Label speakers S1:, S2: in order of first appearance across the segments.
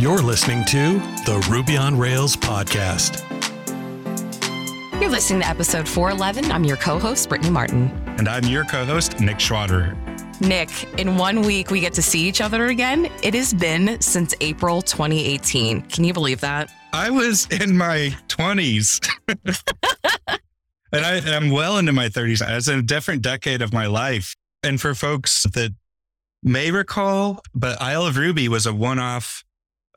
S1: You're listening to the Ruby on Rails podcast.
S2: You're listening to episode 411. I'm your co host, Brittany Martin.
S3: And I'm your co host, Nick Schwaderer.
S2: Nick, in one week, we get to see each other again. It has been since April 2018. Can you believe that?
S3: I was in my 20s. and I, am well into my 30s. It's a different decade of my life. And for folks that may recall, but Isle of Ruby was a one off,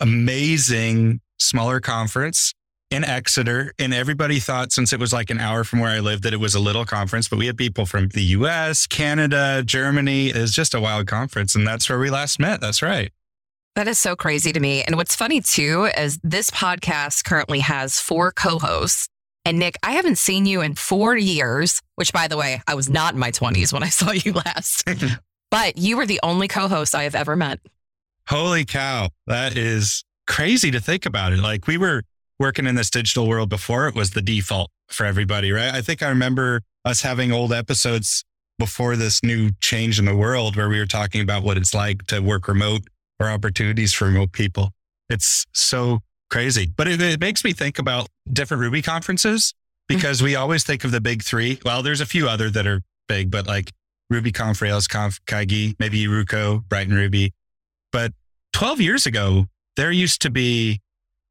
S3: amazing, smaller conference in Exeter. And everybody thought, since it was like an hour from where I lived, that it was a little conference. But we had people from the US, Canada, Germany. It was just a wild conference. And that's where we last met. That's right.
S2: That is so crazy to me. And what's funny too is this podcast currently has four co hosts. And Nick, I haven't seen you in four years, which by the way, I was not in my 20s when I saw you last. but you were the only co host I have ever met.
S3: Holy cow. That is crazy to think about it. Like we were working in this digital world before it was the default for everybody, right? I think I remember us having old episodes before this new change in the world where we were talking about what it's like to work remote or opportunities for remote people. It's so crazy. But it, it makes me think about different Ruby conferences because we always think of the big three. Well, there's a few other that are big, but like RubyConf, RailsConf, Kaigi, maybe EuRuKo, Brighton Ruby. But 12 years ago, there used to be,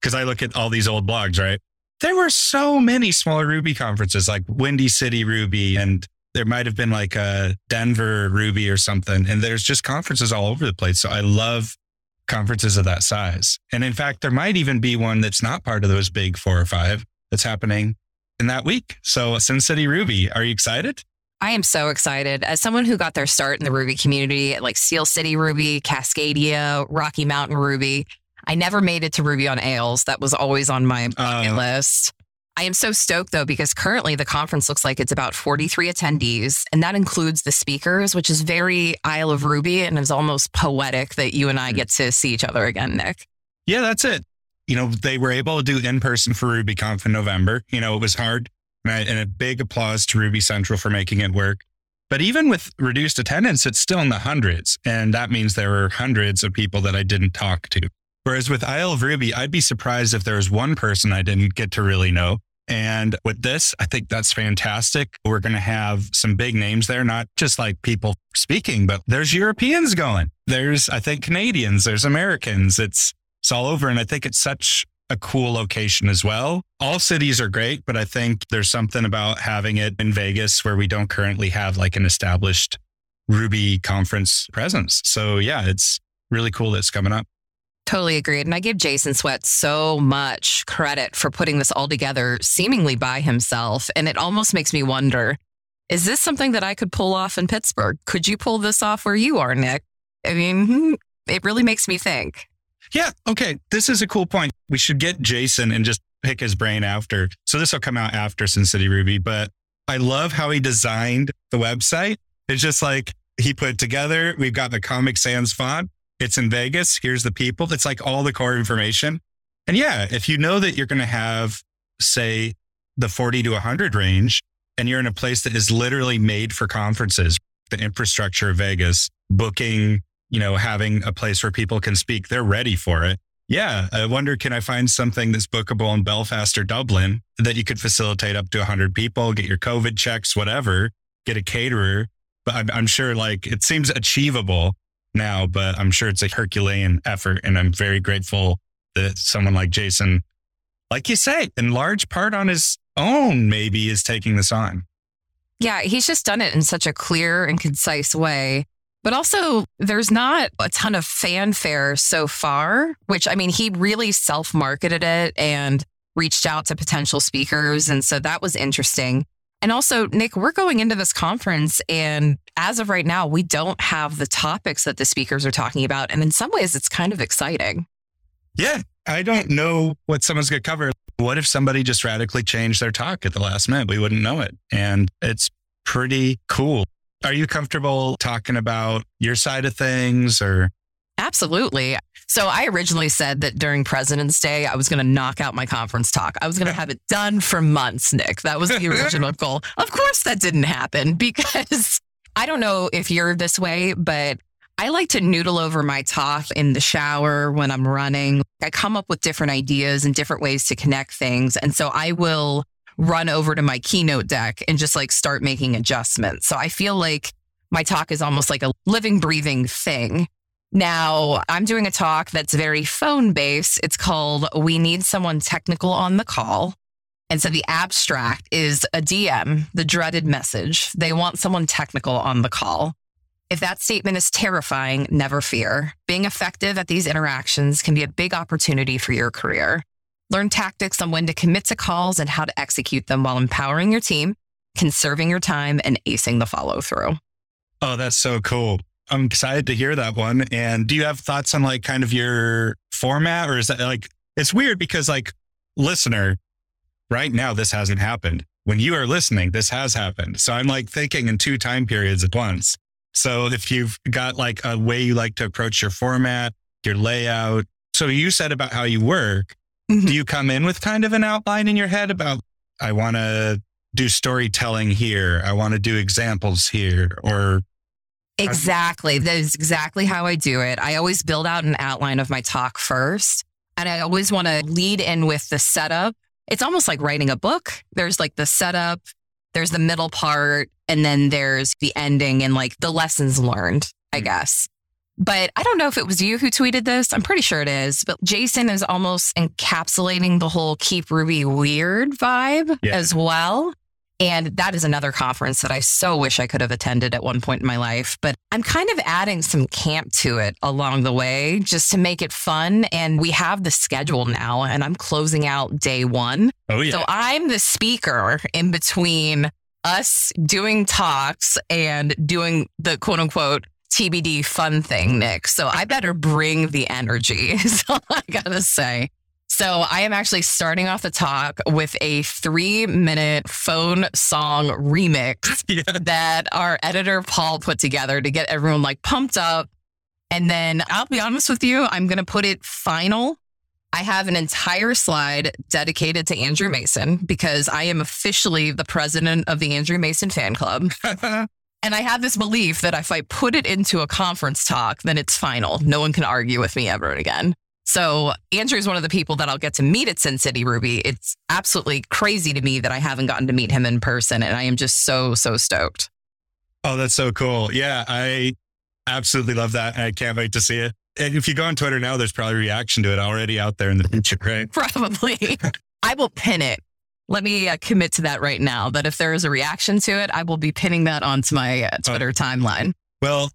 S3: because I look at all these old blogs, right? There were so many smaller Ruby conferences like Windy City Ruby, and there might have been like a Denver Ruby or something. And there's just conferences all over the place. So I love conferences of that size. And in fact, there might even be one that's not part of those big four or five that's happening in that week. So Sin City Ruby, are you excited?
S2: I am so excited. As someone who got their start in the Ruby community, at like Steel City Ruby, Cascadia, Rocky Mountain Ruby, I never made it to Ruby on Ales. That was always on my bucket uh, list. I am so stoked though, because currently the conference looks like it's about 43 attendees, and that includes the speakers, which is very Isle of Ruby and is almost poetic that you and I hmm. get to see each other again, Nick.
S3: Yeah, that's it. You know, they were able to do in person for RubyConf in November. You know, it was hard And a big applause to Ruby Central for making it work. But even with reduced attendance, it's still in the hundreds. And that means there were hundreds of people that I didn't talk to. Whereas with Isle of Ruby, I'd be surprised if there was one person I didn't get to really know. And with this, I think that's fantastic. We're going to have some big names there, not just like people speaking, but there's Europeans going. There's, I think, Canadians, there's Americans. It's, it's all over. And I think it's such a cool location as well. All cities are great, but I think there's something about having it in Vegas where we don't currently have like an established Ruby conference presence. So yeah, it's really cool that's coming up.
S2: Totally agreed. And I give Jason Swett so much credit for putting this all together seemingly by himself. And it almost makes me wonder is this something that I could pull off in Pittsburgh? Could you pull this off where you are, Nick? I mean, it really makes me think.
S3: Yeah. Okay. This is a cool point. We should get Jason and just pick his brain after. So this will come out after Sin City Ruby, but I love how he designed the website. It's just like he put together. We've got the Comic Sans font. It's in Vegas. Here's the people. It's like all the core information. And yeah, if you know that you're going to have, say, the 40 to 100 range, and you're in a place that is literally made for conferences, the infrastructure of Vegas, booking, you know, having a place where people can speak, they're ready for it. Yeah, I wonder can I find something that's bookable in Belfast or Dublin that you could facilitate up to 100 people, get your COVID checks, whatever, get a caterer. But I'm, I'm sure like it seems achievable now, but I'm sure it's a Herculean effort. And I'm very grateful that someone like Jason, like you say, in large part on his own, maybe is taking this on.
S2: Yeah, he's just done it in such a clear and concise way. But also, there's not a ton of fanfare so far, which I mean, he really self marketed it and reached out to potential speakers. And so that was interesting. And also, Nick, we're going into this conference, and as of right now, we don't have the topics that the speakers are talking about. And in some ways, it's kind of exciting.
S3: Yeah. I don't know what someone's going to cover. What if somebody just radically changed their talk at the last minute? We wouldn't know it. And it's pretty cool. Are you comfortable talking about your side of things or?
S2: Absolutely. So I originally said that during President's Day, I was going to knock out my conference talk. I was going to have it done for months, Nick. That was the original goal. Of course, that didn't happen because I don't know if you're this way, but I like to noodle over my talk in the shower when I'm running. I come up with different ideas and different ways to connect things. And so I will run over to my keynote deck and just like start making adjustments. So I feel like my talk is almost like a living, breathing thing. Now, I'm doing a talk that's very phone based. It's called We Need Someone Technical on the Call. And so the abstract is a DM, the dreaded message. They want someone technical on the call. If that statement is terrifying, never fear. Being effective at these interactions can be a big opportunity for your career. Learn tactics on when to commit to calls and how to execute them while empowering your team, conserving your time, and acing the follow through.
S3: Oh, that's so cool. I'm excited to hear that one. And do you have thoughts on like kind of your format or is that like, it's weird because like listener, right now, this hasn't happened. When you are listening, this has happened. So I'm like thinking in two time periods at once. So if you've got like a way you like to approach your format, your layout. So you said about how you work.
S2: Mhm.
S3: Do you come in with kind of an outline in your head about, I want to do storytelling here. I want to do examples here or
S2: Exactly. That is exactly how I do it. I always build out an outline of my talk first. And I always want to lead in with the setup. It's almost like writing a book. There's like the setup, there's the middle part, and then there's the ending and like the lessons learned, I
S3: Mm.
S2: guess. But I don't know if it was you who tweeted this. I'm pretty sure it is. But Jason is almost encapsulating the whole keep Ruby weird vibe
S3: Yeah.
S2: as well. And that is another conference that I so wish I could have attended at one point in my life. But I'm kind of adding some camp to it along the way just to make it fun. And we have the schedule now, and I'm closing out day one.
S3: Oh yeah.
S2: So I'm the speaker in between us doing talks and doing the quote unquote TBD fun thing, Nick. So I better bring the energy, is all I gotta say. So I am actually starting off the talk with a three minute phone song remix
S3: yeah.
S2: that our editor Paul put together to get everyone like pumped up. And then I'll be honest with you, I'm to put it final. I have an entire slide dedicated to Andrew Mason because I am officially the president of the Andrew Mason fan club. And I have this belief that if I put it into a conference talk, then it's final. No one can argue with me ever again. So Andrew is one of the people that I'll get to meet at Sin City Ruby. It's absolutely crazy to me that I haven't gotten to meet him in person. And I am just so, so stoked.
S3: Oh, that's so cool. Yeah, I absolutely love that. I can't wait to see it. And if you go on Twitter now, there's probably reaction to it already out there in the future, right?
S2: Probably. I will pin it. Let me uh, commit to that right now. That if there is a reaction to it, I will be pinning that onto my uh, Twitter timeline.
S3: Well,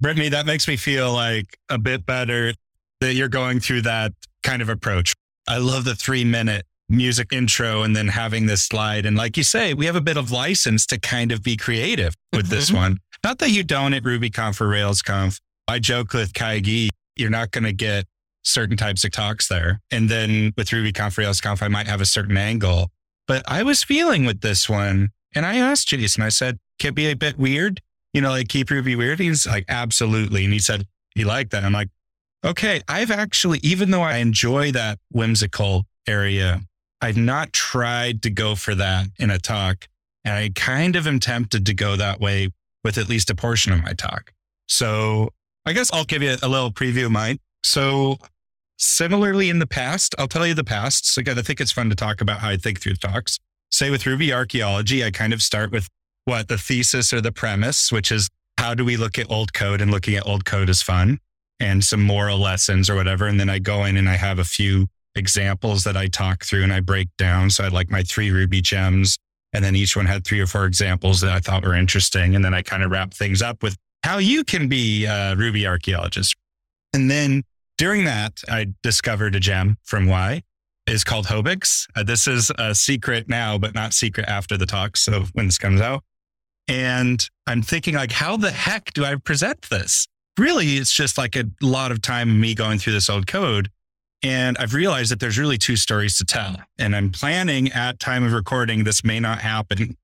S3: Brittany, that makes me feel like a bit better that you're going through that kind of approach. I love the three minute music intro and then having this slide. And like you say, we have a bit of license to kind of be creative with this
S2: Mhm.
S3: one. Not that you don't at RubyConf or RailsConf. I joke with Kaigi, you're not going to get certain types of talks there. And then with RubyConf, RailsConf, I might have a certain angle. But I was feeling with this one, and I asked Jason, I said, can it be a bit weird? You know, like keep Ruby weird? He's like, absolutely. And he said, he liked that. I'm like, okay, I've actually, even though I enjoy that whimsical area, I've not tried to go for that in a talk. And I kind of am tempted to go that way with at least a portion of my talk. So I guess I'll give you a little preview of mine. So similarly in the past, I'll tell you the past. So again, I think it's fun to talk about how I think through talks. Say with Ruby archaeology, I kind of start with what the thesis or the premise, which is how do we look at old code and looking at old code is fun and some moral lessons or whatever. And then I go in and I have a few examples that I talk through and I break down. So I like my three Ruby gems and then each one had three or four examples that I thought were interesting. And then I kind of wrap things up with how you can be a Ruby archaeologist. And then during that, I discovered a gem from why. It's called Hobix. Uh, this is a secret now, but not secret after the talk. So when this comes out, and I'm thinking like, how the heck do I present this? Really, it's just like a lot of time me going through this old code. And I've realized that there's really two stories to tell. And I'm planning at time of recording, this may not happen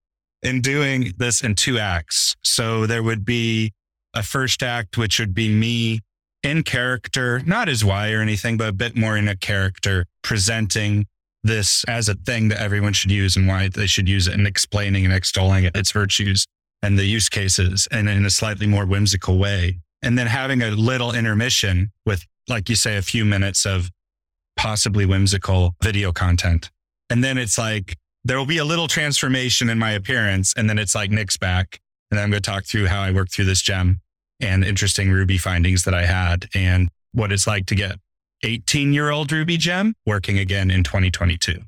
S3: in doing this in two acts. So there would be a first act, which would be me in character, not as why or anything, but a bit more in a character, presenting this as a thing that everyone should use and why they should use it and explaining and extolling it, its virtues and the use cases and in a slightly more whimsical way. And then having a little intermission with, like you say, a few minutes of possibly whimsical video content. And then it's like, there will be a little transformation in my appearance. And then it's like Nick's back. And I'm going to talk through how I worked through this gem and interesting Ruby findings that I had and what it's like to get 18 year old Ruby gem working again in 2022.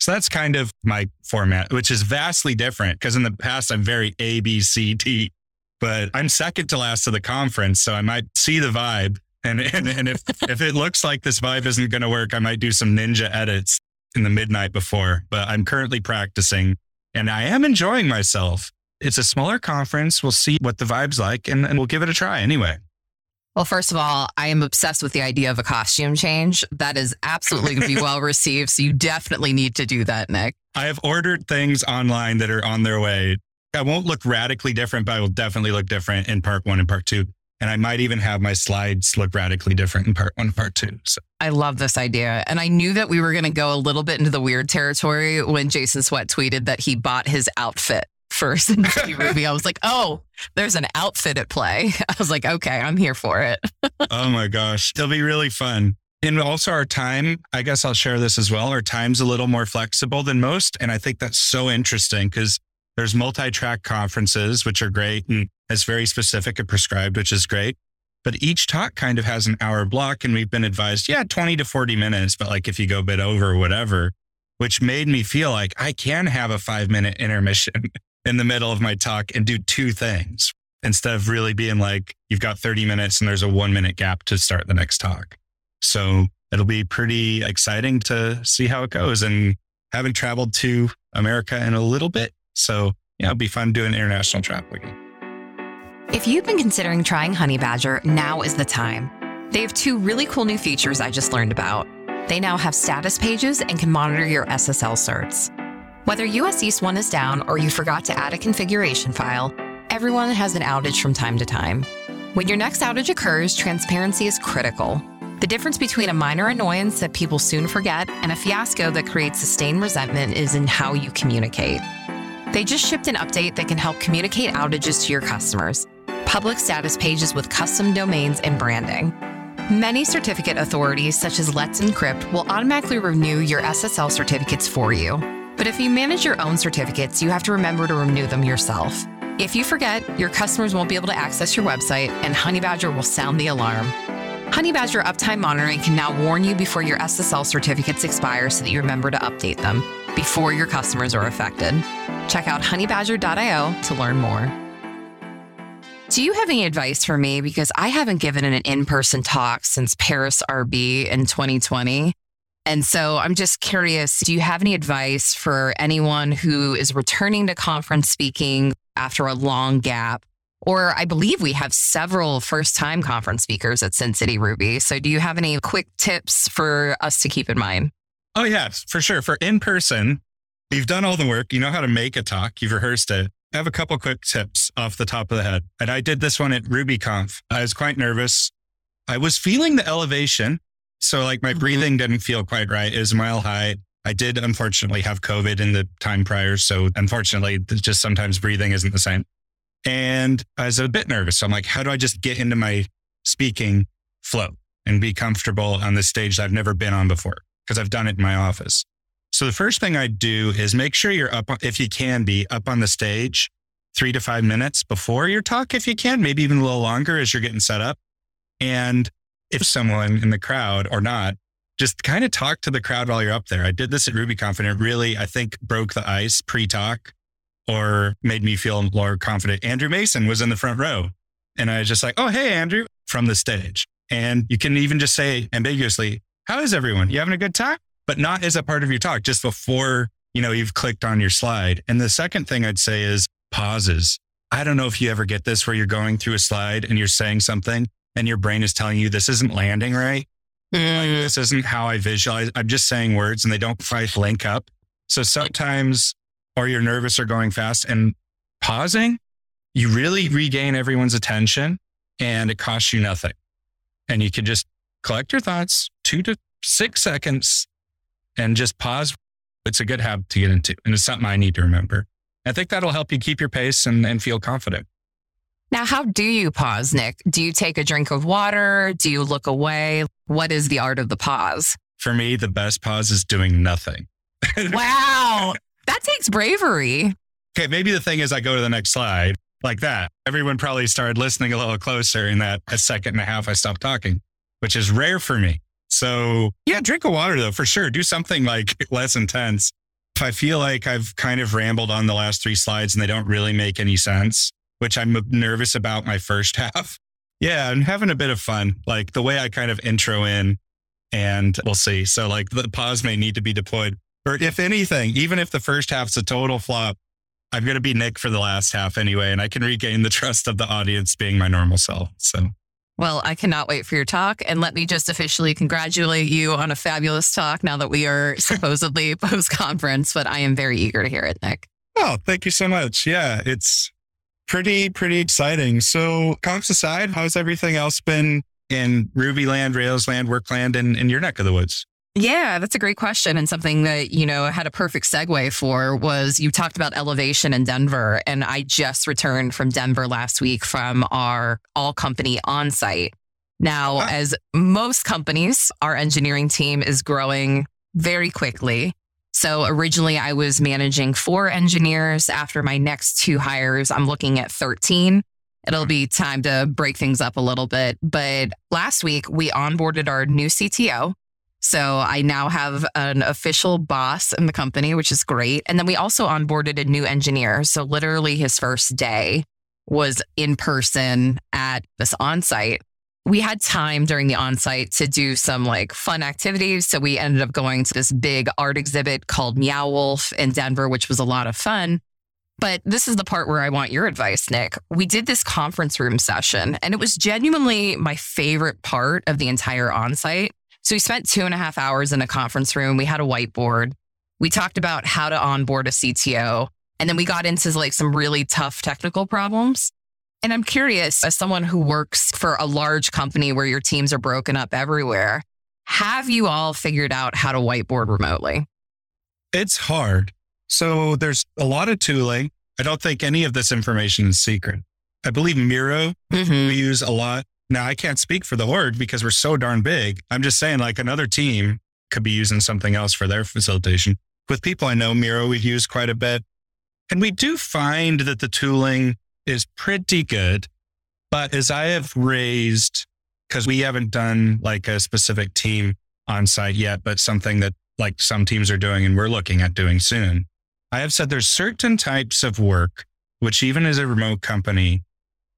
S3: So that's kind of my format, which is vastly different because in the past I'm very A, B, C, D, but I'm second to last to the conference. So I might see the vibe. And, and, and if, if it looks like this vibe isn't going to work, I might do some ninja edits in the midnight before, but I'm currently practicing and I am enjoying myself. It's a smaller conference. We'll see what the vibe's like and, and we'll give it a try anyway.
S2: Well, first of all, I am obsessed with the idea of a costume change. That is absolutely going to be well received. So you definitely need to do that, Nick.
S3: I have ordered things online that are on their way. I won't look radically different, but I will definitely look different in part one and part two. And I might even have my slides look radically different in part one and part two. So
S2: I love this idea. And I knew that we were going to go a little bit into the weird territory when Jason Swett tweeted that he bought his outfit for Sin City Ruby. I was like, oh, there's an outfit at play. I was like, okay, I'm here for it.
S3: oh my gosh. It'll be really fun. And also our time, I guess I'll share this as well. Our time's a little more flexible than most. And I think that's so interesting because there's multi-track conferences, which are great. And it's very specific and prescribed, which is great. But each talk kind of has an hour block. And we've been advised, yeah, 20 to 40 minutes. But like if you go a bit over, whatever, which made me feel like I can have a five minute intermission in the middle of my talk and do two things instead of really being like, you've got 30 minutes and there's a one minute gap to start the next talk. So it'll be pretty exciting to see how it goes. And having traveled to America in a little bit. So yeah, it'll be fun doing international travel again.
S2: If you've been considering trying Honeybadger, now is the time. They have two really cool new features I just learned about. They now have status pages and can monitor your SSL certs. Whether US East 1 is down or you forgot to add a configuration file, everyone has an outage from time to time. When your next outage occurs, transparency is critical. The difference between a minor annoyance that people soon forget and a fiasco that creates sustained resentment is in how you communicate. They just shipped an update that can help communicate outages to your customers. Public status pages with custom domains and branding. Many certificate authorities, such as Let's Encrypt, will automatically renew your SSL certificates for you. But if you manage your own certificates, you have to remember to renew them yourself. If you forget, your customers won't be able to access your website, and Honeybadger will sound the alarm. Honeybadger Uptime Monitoring can now warn you before your SSL certificates expire so that you remember to update them before your customers are affected. Check out honeybadger.io to learn more. Do you have any advice for me? Because I haven't given an in person talk since Paris.rb in 2020. And so I'm just curious do you have any advice for anyone who is returning to conference speaking after a long gap? Or I believe we have several first time conference speakers at Sin City Ruby. So do you have any quick tips for us to keep in mind?
S3: Oh, yes, for sure. For in person, you've done all the work. You know how to make a talk, you've rehearsed it. I have a couple quick tips off the top of the head. And I did this one at RubyConf. I was quite nervous. I was feeling the elevation so like my mm-hmm. breathing didn't feel quite right. It was mile high. I did unfortunately have COVID in the time prior. So unfortunately, just sometimes breathing isn't the same. And I was a bit nervous. So I'm like, how do I just get into my speaking flow and be comfortable on the stage that I've never been on before? Because I've done it in my office. So the first thing I do is make sure you're up, if you can be up on the stage three to five minutes before your talk, if you can, maybe even a little longer as you're getting set up. And if someone in the crowd or not, just kind of talk to the crowd while you're up there. I did this at RubyConf and it really, I think, broke the ice pre talk or made me feel more confident. Andrew Mason was in the front row. And I was just like, oh, hey, Andrew, from the stage. And you can even just say ambiguously, how is everyone? You having a good time? But not as a part of your talk, just before, you know, you've clicked on your slide. And the second thing I'd say is pauses. I don't know if you ever get this where you're going through a slide and you're saying something and your brain is telling you this isn't landing right. Mm. Like, this isn't how I visualize. I'm just saying words and they don't quite link up. So sometimes, or you're nervous or going fast and pausing, you really regain everyone's attention and it costs you nothing. And you can just collect your thoughts, two to six seconds, and just pause. It's a good habit to get into. And it's something I need to remember. I think that'll help you keep your pace and, and feel confident.
S2: Now, how do you pause, Nick? Do you take a drink of water? Do you look away? What is the art of the pause?
S3: for me, the best pause is doing nothing.
S2: wow. That takes bravery.
S3: Okay, maybe the thing is I go to the next slide like that. Everyone probably started listening a little closer in that a second and a half I stopped talking, which is rare for me. So yeah, drink a water though, for sure. Do something like less intense. If I feel like I've kind of rambled on the last three slides and they don't really make any sense, which I'm nervous about my first half. Yeah, I'm having a bit of fun. Like the way I kind of intro in and we'll see. So like the pause may need to be deployed. Or if anything, even if the first half's a total flop, I'm going to be Nick for the last half anyway, and I can regain the trust of the audience being my normal self. So
S2: well, I cannot wait for your talk. And let me just officially congratulate you on a fabulous talk now that we are supposedly post conference, but I am very eager to hear it, Nick.
S3: Oh, thank you so much. Yeah, it's pretty, pretty exciting. So, comps aside, how's everything else been in Ruby land, Rails land, work land in, in your neck of the woods?
S2: Yeah, that's a great question. And something that, you know, had a perfect segue for was you talked about elevation in Denver. And I just returned from Denver last week from our all company on site. Now, ah. as most companies, our engineering team is growing very quickly. So originally I was managing four engineers. After my next two hires, I'm looking at 13. It'll be time to break things up a little bit. But last week we onboarded our new CTO. So I now have an official boss in the company, which is great. And then we also onboarded a new engineer. So literally his first day was in person at this onsite. We had time during the onsite to do some like fun activities. So we ended up going to this big art exhibit called Meow Wolf in Denver, which was a lot of fun. But this is the part where I want your advice, Nick. We did this conference room session, and it was genuinely my favorite part of the entire onsite so we spent two and a half hours in a conference room. We had a whiteboard. We talked about how to onboard a CTO. And then we got into like some really tough technical problems. And I'm curious, as someone who works for a large company where your teams are broken up everywhere, have you all figured out how to whiteboard remotely?
S3: It's hard. So there's a lot of tooling. I don't think any of this information is secret. I believe Miro mm-hmm. we use a lot. Now, I can't speak for the org because we're so darn big. I'm just saying, like another team could be using something else for their facilitation. With people I know, Miro, we've used quite a bit. And we do find that the tooling is pretty good. But as I have raised, because we haven't done like a specific team on site yet, but something that like some teams are doing and we're looking at doing soon, I have said there's certain types of work, which even as a remote company,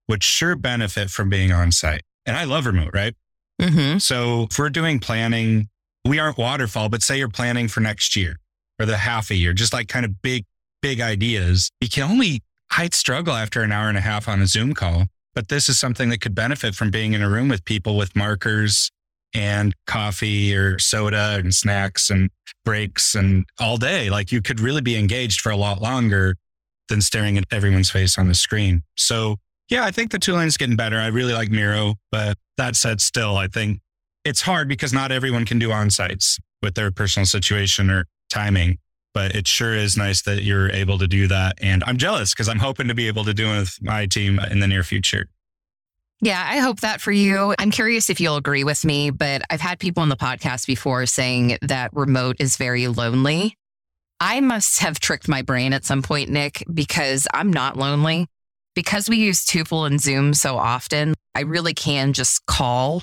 S3: would sure benefit from being on site. And I love remote, right? Mm-hmm. So if we're doing planning, we aren't waterfall, but say you're planning for next year or the half a year, just like kind of big, big ideas. You can only, I'd struggle after an hour and a half on a Zoom call, but this is something that could benefit from being in a room with people with markers and coffee or soda and snacks and breaks and all day. Like you could really be engaged for a lot longer than staring at everyone's face on the screen. So yeah, I think the tooling is getting better. I really like Miro, but that said, still, I think it's hard because not everyone can do on sites with their personal situation or timing. But it sure is nice that you're able to do that. And I'm jealous because I'm hoping to be able to do it with my team in the near future.
S2: Yeah, I hope that for you. I'm curious if you'll agree with me, but I've had people on the podcast before saying that remote is very lonely. I must have tricked my brain at some point, Nick, because I'm not lonely because we use Tuple and Zoom so often, I really can just call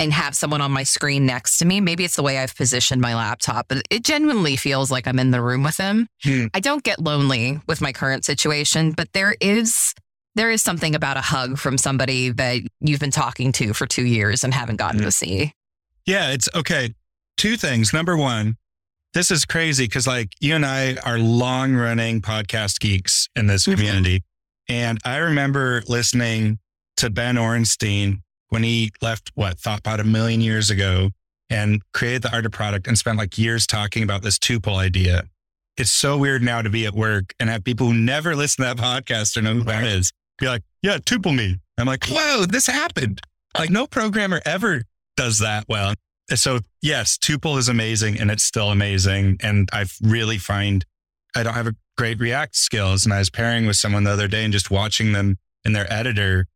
S2: and have someone on my screen next to me. Maybe it's the way I've positioned my laptop, but it genuinely feels like I'm in the room with them. Hmm. I don't get lonely with my current situation, but there is there is something about a hug from somebody that you've been talking to for 2 years and haven't gotten hmm. to see.
S3: Yeah, it's okay. Two things. Number 1, this is crazy because like you and I are long running podcast geeks in this mm-hmm. community. And I remember listening to Ben Orenstein when he left what thought about a million years ago and created the art of product and spent like years talking about this tuple idea. It's so weird now to be at work and have people who never listen to that podcast or know who that is be like, yeah, tuple me. I'm like, whoa, this happened. Like no programmer ever does that well. So yes, tuple is amazing and it's still amazing. And I really find I don't have a great React skills. And I was pairing with someone the other day and just watching them in their editor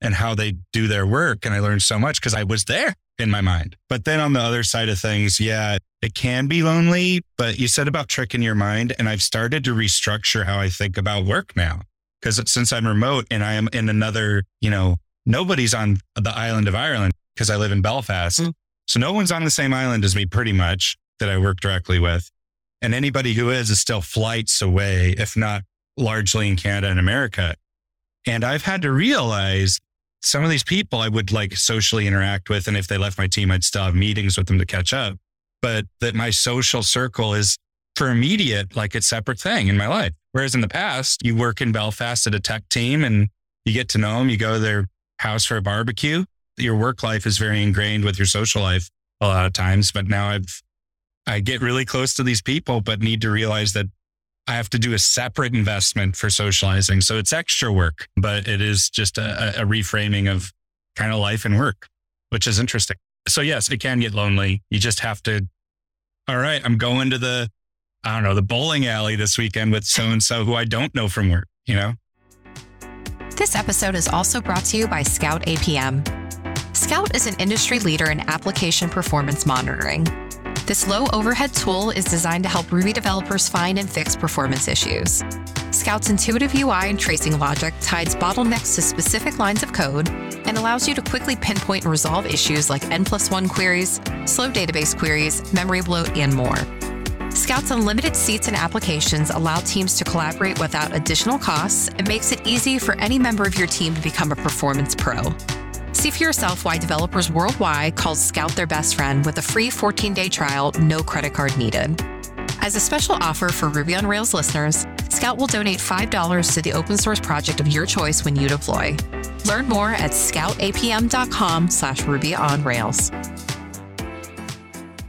S3: and how they do their work. And I learned so much because I was there in my mind. But then on the other side of things, yeah, it can be lonely. But you said about tricking your mind, and I've started to restructure how I think about work now. Because since I'm remote and I am in another, you know, nobody's on the island of Ireland because I live in Belfast. Mm. So no one's on the same island as me pretty much that I work directly with. And anybody who is is still flights away, if not largely in Canada and America. And I've had to realize some of these people I would like socially interact with. And if they left my team, I'd still have meetings with them to catch up. But that my social circle is for immediate, like a separate thing in my life. Whereas in the past, you work in Belfast at a tech team and you get to know them, you go to their house for a barbecue. Your work life is very ingrained with your social life a lot of times. But now I've, I get really close to these people, but need to realize that I have to do a separate investment for socializing. So it's extra work, but it is just a, a reframing of kind of life and work, which is interesting. So yes, it can get lonely. You just have to, all right, I'm going to the, I don't know, the bowling alley this weekend with so and so who I don't know from work, you know?
S2: This episode is also brought to you by Scout APM. Scout is an industry leader in application performance monitoring. This low overhead tool is designed to help Ruby developers find and fix performance issues. Scout's intuitive UI and tracing logic ties bottlenecks to specific lines of code and allows you to quickly pinpoint and resolve issues like N plus one queries, slow database queries, memory bloat, and more. Scout's unlimited seats and applications allow teams to collaborate without additional costs and makes it easy for any member of your team to become a performance pro. See for yourself why developers worldwide call Scout their best friend with a free 14 day trial, no credit card needed. As a special offer for Ruby on Rails listeners, Scout will donate $5 to the open source project of your choice when you deploy. Learn more at scoutapm.com slash Ruby on Rails.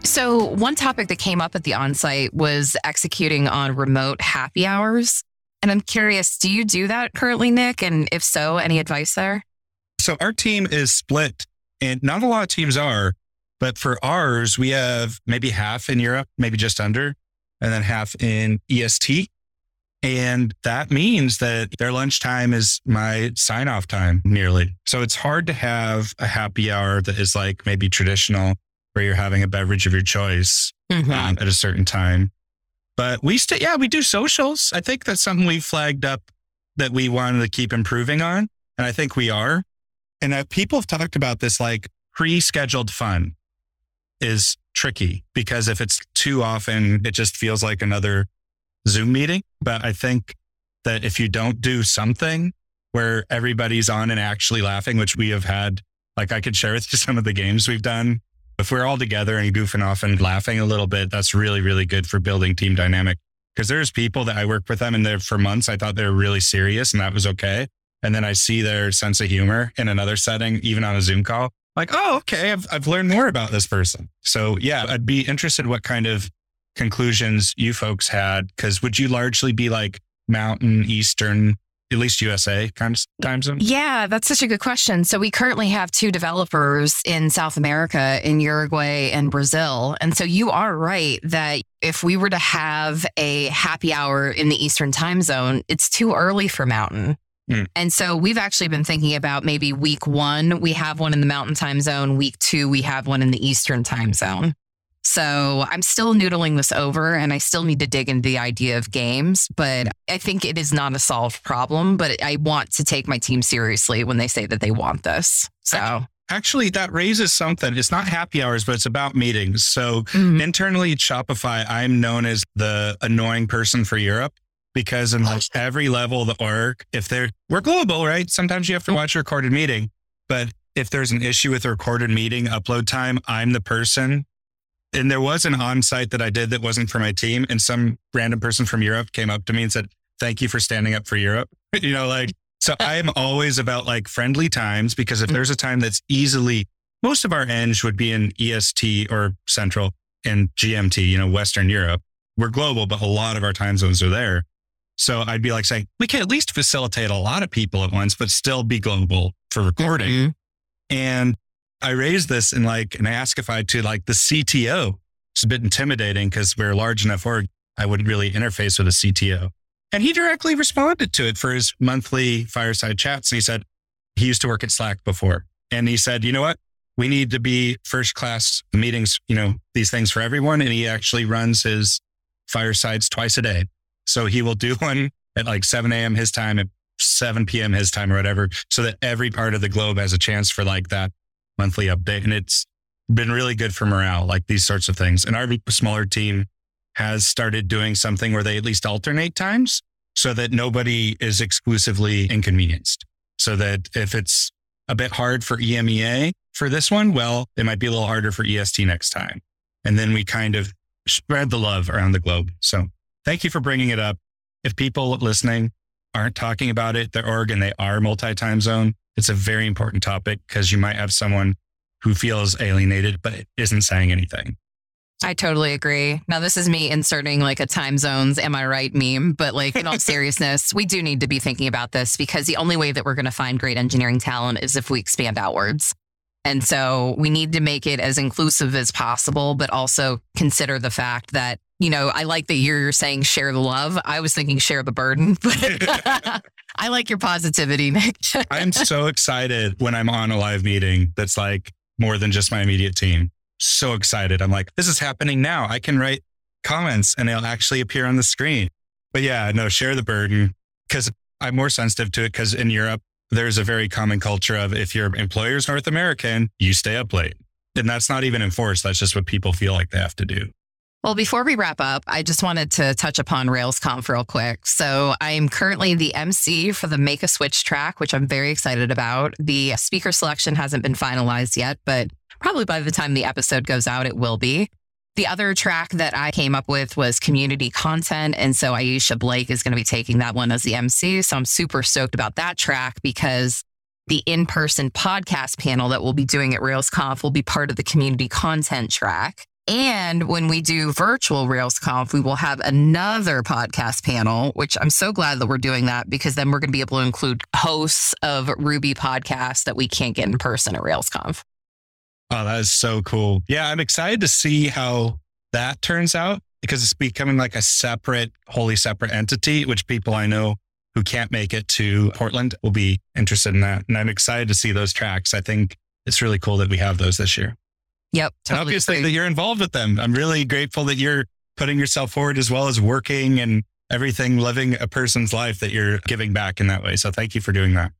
S2: So, one topic that came up at the onsite was executing on remote happy hours. And I'm curious, do you do that currently, Nick? And if so, any advice there?
S3: So our team is split and not a lot of teams are, but for ours, we have maybe half in Europe, maybe just under, and then half in EST. And that means that their lunchtime is my sign off time nearly. So it's hard to have a happy hour that is like maybe traditional where you're having a beverage of your choice mm-hmm. um, at a certain time. But we still, yeah, we do socials. I think that's something we flagged up that we wanted to keep improving on. And I think we are. And uh, people have talked about this like pre scheduled fun is tricky because if it's too often, it just feels like another Zoom meeting. But I think that if you don't do something where everybody's on and actually laughing, which we have had, like I could share with you some of the games we've done. If we're all together and goofing off and laughing a little bit, that's really, really good for building team dynamic. Because there's people that I work with them and they're for months, I thought they were really serious and that was okay and then I see their sense of humor in another setting, even on a Zoom call, like, oh, okay, I've, I've learned more about this person. So yeah, I'd be interested what kind of conclusions you folks had. Cause would you largely be like mountain, Eastern, at least USA kind of time zone?
S2: Yeah, that's such a good question. So we currently have two developers in South America, in Uruguay and Brazil. And so you are right that if we were to have a happy hour in the Eastern time zone, it's too early for mountain. Mm. And so we've actually been thinking about maybe week one, we have one in the mountain time zone. Week two, we have one in the eastern time zone. So I'm still noodling this over and I still need to dig into the idea of games, but I think it is not a solved problem. But I want to take my team seriously when they say that they want this. So
S3: actually, that raises something. It's not happy hours, but it's about meetings. So mm-hmm. internally at Shopify, I'm known as the annoying person for Europe because in like every level of the org, if they're, we're global, right? Sometimes you have to watch a recorded meeting, but if there's an issue with a recorded meeting upload time, I'm the person. And there was an on-site that I did that wasn't for my team. And some random person from Europe came up to me and said, thank you for standing up for Europe. you know, like, so I am always about like friendly times because if mm. there's a time that's easily, most of our eng would be in EST or central and GMT, you know, Western Europe. We're global, but a lot of our time zones are there. So I'd be like saying, we can at least facilitate a lot of people at once, but still be global for recording. Mm-hmm. And I raised this and like, and I asked if I to like the CTO. It's a bit intimidating because we're large enough org. I wouldn't really interface with a CTO. And he directly responded to it for his monthly fireside chats. And he said, he used to work at Slack before. And he said, you know what? we need to be first class meetings, you know, these things for everyone. And he actually runs his firesides twice a day. So he will do one at like 7 a.m. his time, at 7 p.m. his time or whatever, so that every part of the globe has a chance for like that monthly update. And it's been really good for morale, like these sorts of things. And our smaller team has started doing something where they at least alternate times so that nobody is exclusively inconvenienced. So that if it's a bit hard for EMEA for this one, well, it might be a little harder for EST next time. And then we kind of spread the love around the globe. So thank you for bringing it up. If people listening aren't talking about it, they're Oregon, they are multi time zone. It's a very important topic because you might have someone who feels alienated, but isn't saying anything.
S2: I totally agree. Now, this is me inserting like a time zones, am I right meme, but like in all seriousness, we do need to be thinking about this because the only way that we're going to find great engineering talent is if we expand outwards. And so we need to make it as inclusive as possible, but also consider the fact that, you know, I like that you're saying share the love. I was thinking share the burden, but I like your positivity, Nick.
S3: I'm so excited when I'm on a live meeting that's like more than just my immediate team so excited. I'm like, this is happening now. I can write comments and they'll actually appear on the screen. But yeah, no, share the burden because I'm more sensitive to it because in Europe, there's a very common culture of if your employer's North American, you stay up late. And that's not even enforced. That's just what people feel like they have to do.
S2: Well, before we wrap up, I just wanted to touch upon RailsConf real quick. So I'm currently the MC for the Make a Switch track, which I'm very excited about. The speaker selection hasn't been finalized yet, but probably by the time the episode goes out, it will be. The other track that I came up with was community content. And so Aisha Blake is going to be taking that one as the MC. So I'm super stoked about that track because the in person podcast panel that we'll be doing at RailsConf will be part of the community content track. And when we do virtual RailsConf, we will have another podcast panel, which I'm so glad that we're doing that because then we're going to be able to include hosts of Ruby podcasts that we can't get in person at RailsConf.
S3: Oh, that is so cool. Yeah, I'm excited to see how that turns out because it's becoming like a separate, wholly separate entity, which people I know who can't make it to Portland will be interested in that. And I'm excited to see those tracks. I think it's really cool that we have those this year.
S2: Yep.
S3: Totally and obviously agree. that you're involved with them. I'm really grateful that you're putting yourself forward as well as working and everything, living a person's life that you're giving back in that way. So thank you for doing that.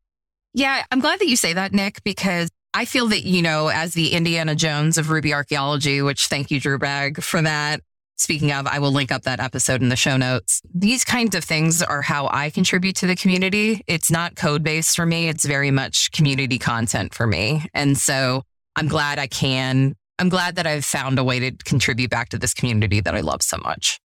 S2: Yeah, I'm glad that you say that, Nick, because I feel that, you know, as the Indiana Jones of Ruby archaeology, which thank you, Drew Bragg, for that. Speaking of, I will link up that episode in the show notes. These kinds of things are how I contribute to the community. It's not code based for me, it's very much community content for me. And so I'm glad I can. I'm glad that I've found a way to contribute back to this community that I love so much.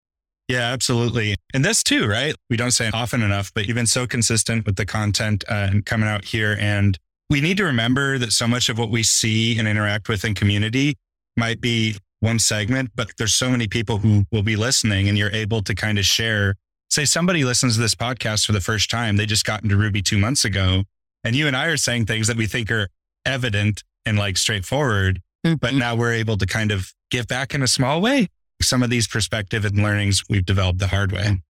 S3: Yeah, absolutely. And this too, right? We don't say often enough, but you've been so consistent with the content uh, and coming out here and we need to remember that so much of what we see and interact with in community might be one segment, but there's so many people who will be listening and you're able to kind of share. Say somebody listens to this podcast for the first time, they just got into Ruby two months ago, and you and I are saying things that we think are evident and like straightforward, but now we're able to kind of give back in a small way some of these perspective and learnings we've developed the hard way.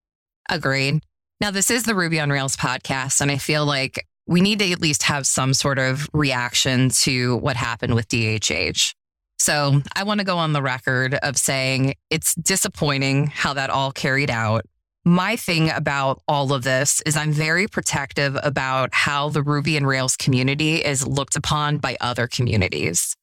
S2: Agreed. Now, this is the Ruby on Rails podcast, and I feel like we need to at least have some sort of reaction to what happened with DHH. So I want to go on the record of saying it's disappointing how that all carried out. My thing about all of this is I'm very protective about how the Ruby and Rails community is looked upon by other communities.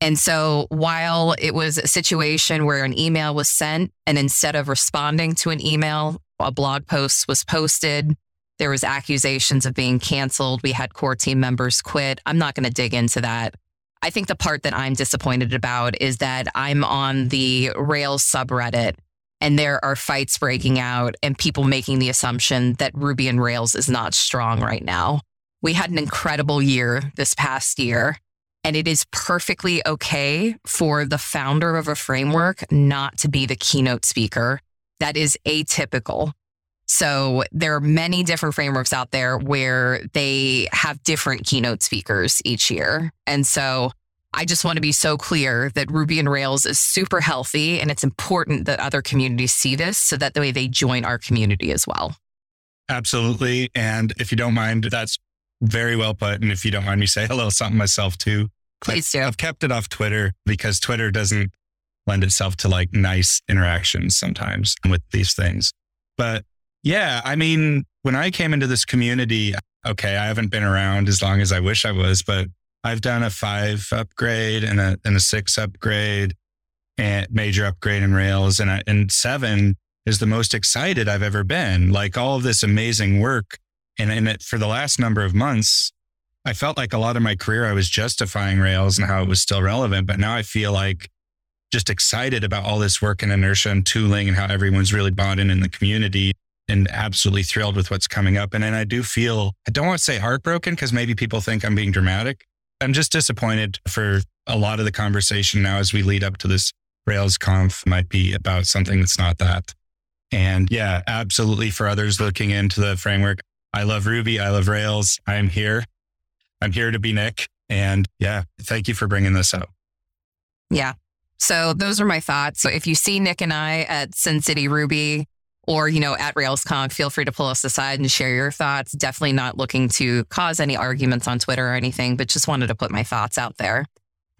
S2: And so while it was a situation where an email was sent and instead of responding to an email, a blog post was posted, there was accusations of being canceled. We had core team members quit. I'm not going to dig into that. I think the part that I'm disappointed about is that I'm on the Rails subreddit and there are fights breaking out and people making the assumption that Ruby and Rails is not strong right now. We had an incredible year this past year, and it is perfectly okay for the founder of a framework not to be the keynote speaker. That is atypical. So there are many different frameworks out there where they have different keynote speakers each year. And so I just want to be so clear that Ruby and Rails is super healthy and it's important that other communities see this so that the way they join our community as well.
S3: Absolutely. And if you don't mind, that's very well put. And if you don't mind me say a little something myself too.
S2: Please do.
S3: I've kept it off Twitter because Twitter doesn't lend itself to like nice interactions sometimes with these things. But yeah, I mean, when I came into this community, okay, I haven't been around as long as I wish I was, but I've done a five upgrade and a, and a six upgrade and major upgrade in Rails. And, I, and seven is the most excited I've ever been. Like all of this amazing work. And in it for the last number of months, I felt like a lot of my career, I was justifying Rails and how it was still relevant. But now I feel like just excited about all this work and inertia and tooling and how everyone's really bought in in the community and absolutely thrilled with what's coming up. And then I do feel, I don't want to say heartbroken because maybe people think I'm being dramatic. I'm just disappointed for a lot of the conversation now as we lead up to this Rails conf might be about something that's not that. And yeah, absolutely for others looking into the framework. I love Ruby. I love Rails. I'm here. I'm here to be Nick. And yeah, thank you for bringing this up.
S2: Yeah. So those are my thoughts. So if you see Nick and I at Sin City Ruby or, you know, at RailsConf, feel free to pull us aside and share your thoughts. Definitely not looking to cause any arguments on Twitter or anything, but just wanted to put my thoughts out there.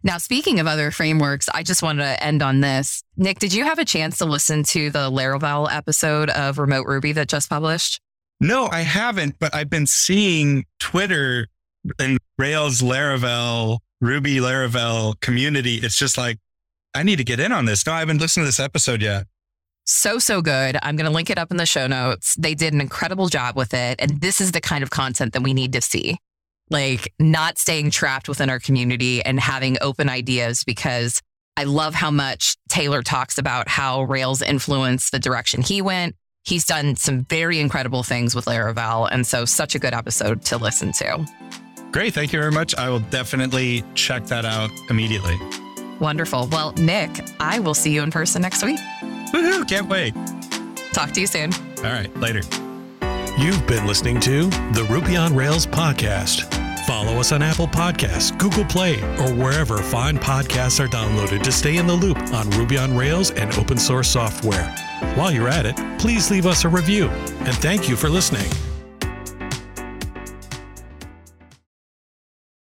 S2: Now, speaking of other frameworks, I just wanted to end on this. Nick, did you have a chance to listen to the Laravel episode of Remote Ruby that just published?
S3: No, I haven't, but I've been seeing Twitter and Rails Laravel, Ruby Laravel community. It's just like, I need to get in on this. No, I haven't listened to this episode yet.
S2: So, so good. I'm going to link it up in the show notes. They did an incredible job with it. And this is the kind of content that we need to see like not staying trapped within our community and having open ideas because I love how much Taylor talks about how Rails influenced the direction he went. He's done some very incredible things with Laravel. And so, such a good episode to listen to.
S3: Great. Thank you very much. I will definitely check that out immediately.
S2: Wonderful. Well, Nick, I will see you in person next week.
S3: Woohoo. Can't wait.
S2: Talk to you soon.
S3: All right. Later.
S1: You've been listening to the Ruby on Rails podcast. Follow us on Apple Podcasts, Google Play, or wherever fine podcasts are downloaded to stay in the loop on Ruby on Rails and open source software. While you're at it, please leave us a review. And thank you for listening.